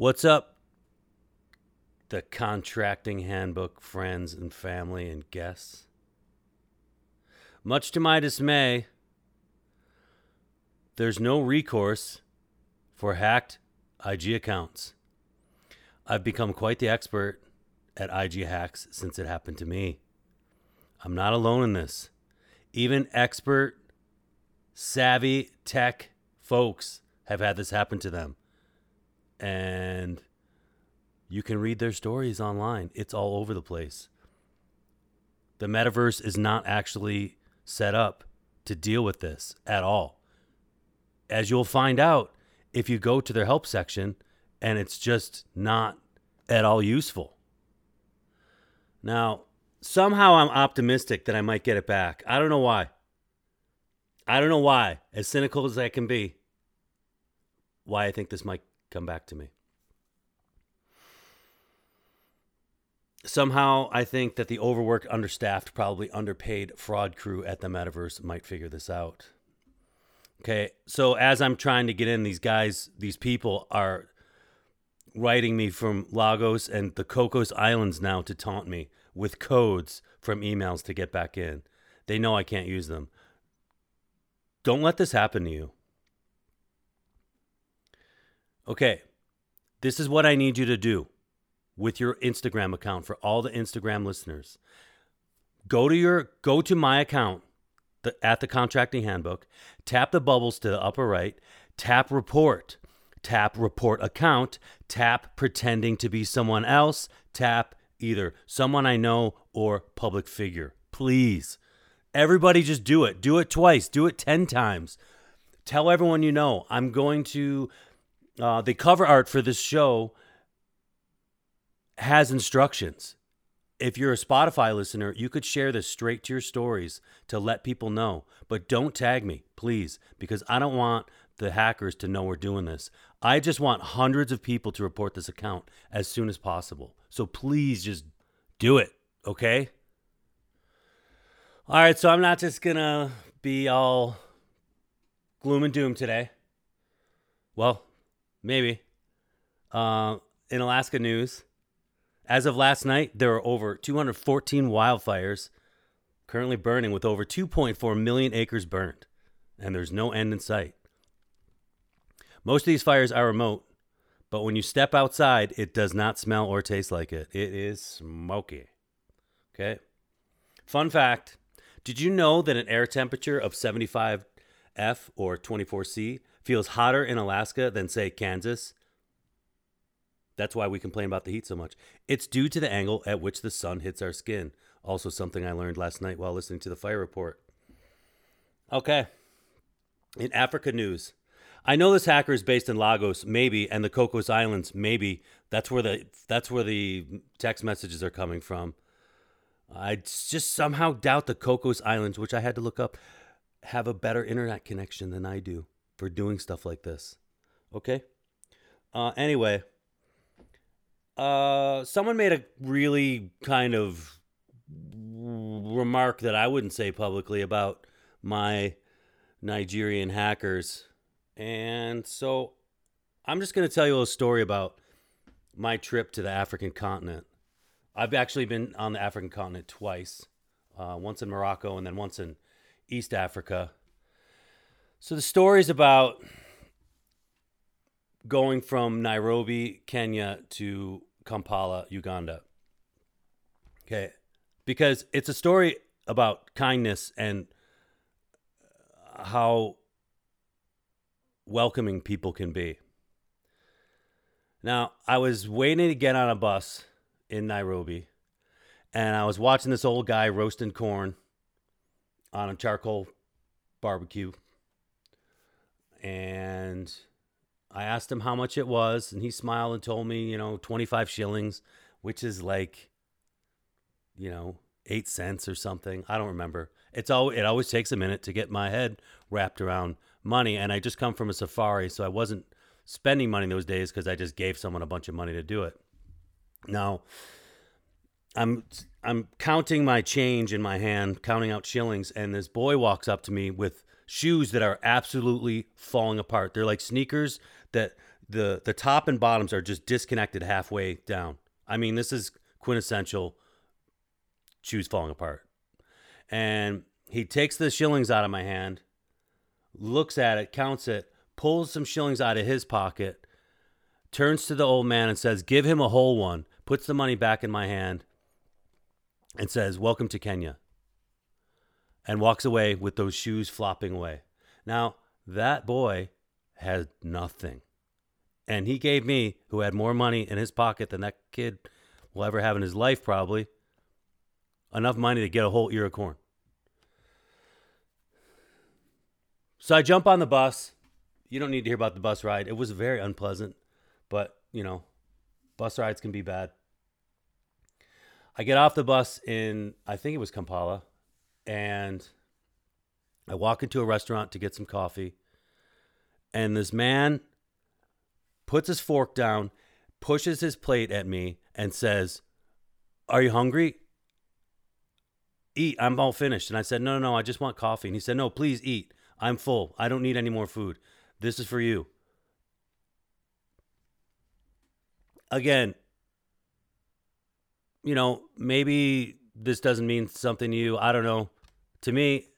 What's up, the contracting handbook friends and family and guests? Much to my dismay, there's no recourse for hacked IG accounts. I've become quite the expert at IG hacks since it happened to me. I'm not alone in this. Even expert, savvy tech folks have had this happen to them. And you can read their stories online, it's all over the place. The metaverse is not actually set up to deal with this at all. As you'll find out if you go to their help section, and it's just not at all useful. Now, somehow I'm optimistic that I might get it back. I don't know why. I don't know why, as cynical as I can be, why I think this might come back to me. Somehow, I think that the overworked, understaffed, probably underpaid fraud crew at the metaverse might figure this out. Okay, so as I'm trying to get in, these guys, these people are writing me from Lagos and the Cocos Islands now to taunt me with codes from emails to get back in. They know I can't use them. Don't let this happen to you. Okay, this is what I need you to do with your Instagram account for all the Instagram listeners. Go to your go to my account the, at the contracting handbook, tap the bubbles to the upper right, tap report, tap report account, tap pretending to be someone else, tap either someone I know or public figure. Please. Everybody just do it. Do it twice. Do it 10 times. Tell everyone you know. I'm going to, uh, the cover art for this show has instructions if you're a Spotify listener, you could share this straight to your stories to let people know. But don't tag me, please, because I don't want the hackers to know we're doing this. I just want hundreds of people to report this account as soon as possible. So please just do it, okay? All right, so I'm not just to be all gloom and doom today. Well, maybe. Uh, in Alaska news, as of last night, there are over 214 wildfires currently burning with over 2.4 million acres burned, and there's no end in sight. Most of these fires are remote, but when you step outside, it does not smell or taste like it. It is smoky. Okay. Fun fact Did you know that an air temperature of 75 F or 24 C feels hotter in Alaska than, say, Kansas? That's why we complain about the heat so much. It's due to the angle at which the sun hits our skin. Also, something I learned last night while listening to the fire report. Okay. In Africa news, I know this hacker is based in Lagos, maybe, and the Cocos Islands, maybe. That's where the that's where the text messages are coming from. I just somehow doubt the Cocos Islands, which I had to look up, have a better internet connection than I do for doing stuff like this. Okay. Uh, anyway, uh, someone made a really kind of remark that I wouldn't say publicly about my Nigerian hackers. And so I'm just going to tell you a story about my trip to the African continent. I've actually been on the African continent twice uh, once in Morocco and then once in East Africa. So the story is about going from Nairobi, Kenya to Kampala, Uganda. Okay. Because it's a story about kindness and how welcoming people can be. Now, I was waiting to get on a bus in Nairobi, and I was watching this old guy roasting corn on a charcoal barbecue. And I asked him how much it was, and he smiled and told me, you know, 25 shillings, which is like, you know, eight cents or something. I don't remember. It's all. It always takes a minute to get my head wrapped around money, and I just come from a safari, so I wasn't spending money those days because I just gave someone a bunch of money to do it. Now, I'm I'm counting my change in my hand, counting out shillings, and this boy walks up to me with shoes that are absolutely falling apart. They're like sneakers that the the top and bottoms are just disconnected halfway down. I mean, this is quintessential shoes falling apart. And he takes the shillings out of my hand, looks at it, counts it, pulls some shillings out of his pocket, turns to the old man and says, Give him a whole one, puts the money back in my hand, and says, Welcome to Kenya. And walks away with those shoes flopping away. Now, that boy had nothing. And he gave me, who had more money in his pocket than that kid will ever have in his life, probably, enough money to get a whole ear of corn. So I jump on the bus. You don't need to hear about the bus ride. It was very unpleasant, but you know, bus rides can be bad. I get off the bus in, I think it was Kampala, and I walk into a restaurant to get some coffee. And this man puts his fork down, pushes his plate at me, and says, Are you hungry? Eat. I'm all finished. And I said, No, no, no. I just want coffee. And he said, No, please eat. I'm full. I don't need any more food. This is for you. Again, you know, maybe this doesn't mean something to you. I don't know. To me,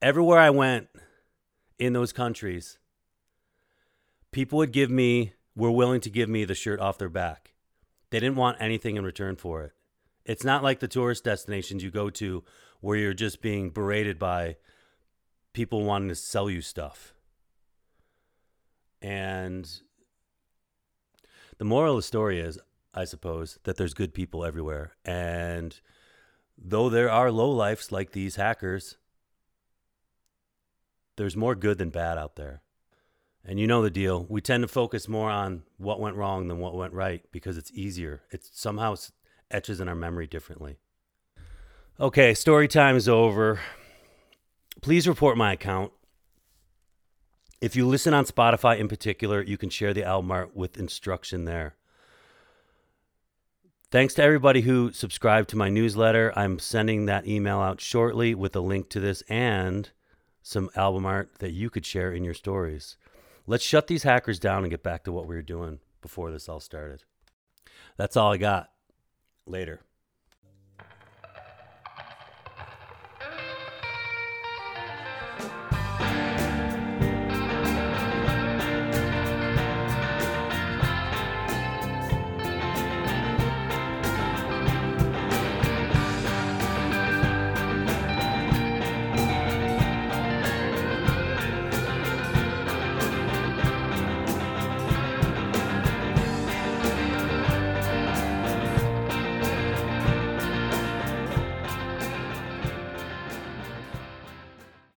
everywhere I went in those countries, people would give me, were willing to give me the shirt off their back. They didn't want anything in return for it. It's not like the tourist destinations you go to where you're just being berated by people wanting to sell you stuff. And the moral of the story is, I suppose, that there's good people everywhere. And though there are lowlifes like these hackers, there's more good than bad out there. And you know the deal. We tend to focus more on what went wrong than what went right because it's easier. It somehow etches in our memory differently. Okay, story time is over. Please report my account. If you listen on Spotify in particular, you can share the album art with instruction there. Thanks to everybody who subscribed to my newsletter. I'm sending that email out shortly with a link to this and some album art that you could share in your stories. Let's shut these hackers down and get back to what we were doing before this all started. That's all I got. Later.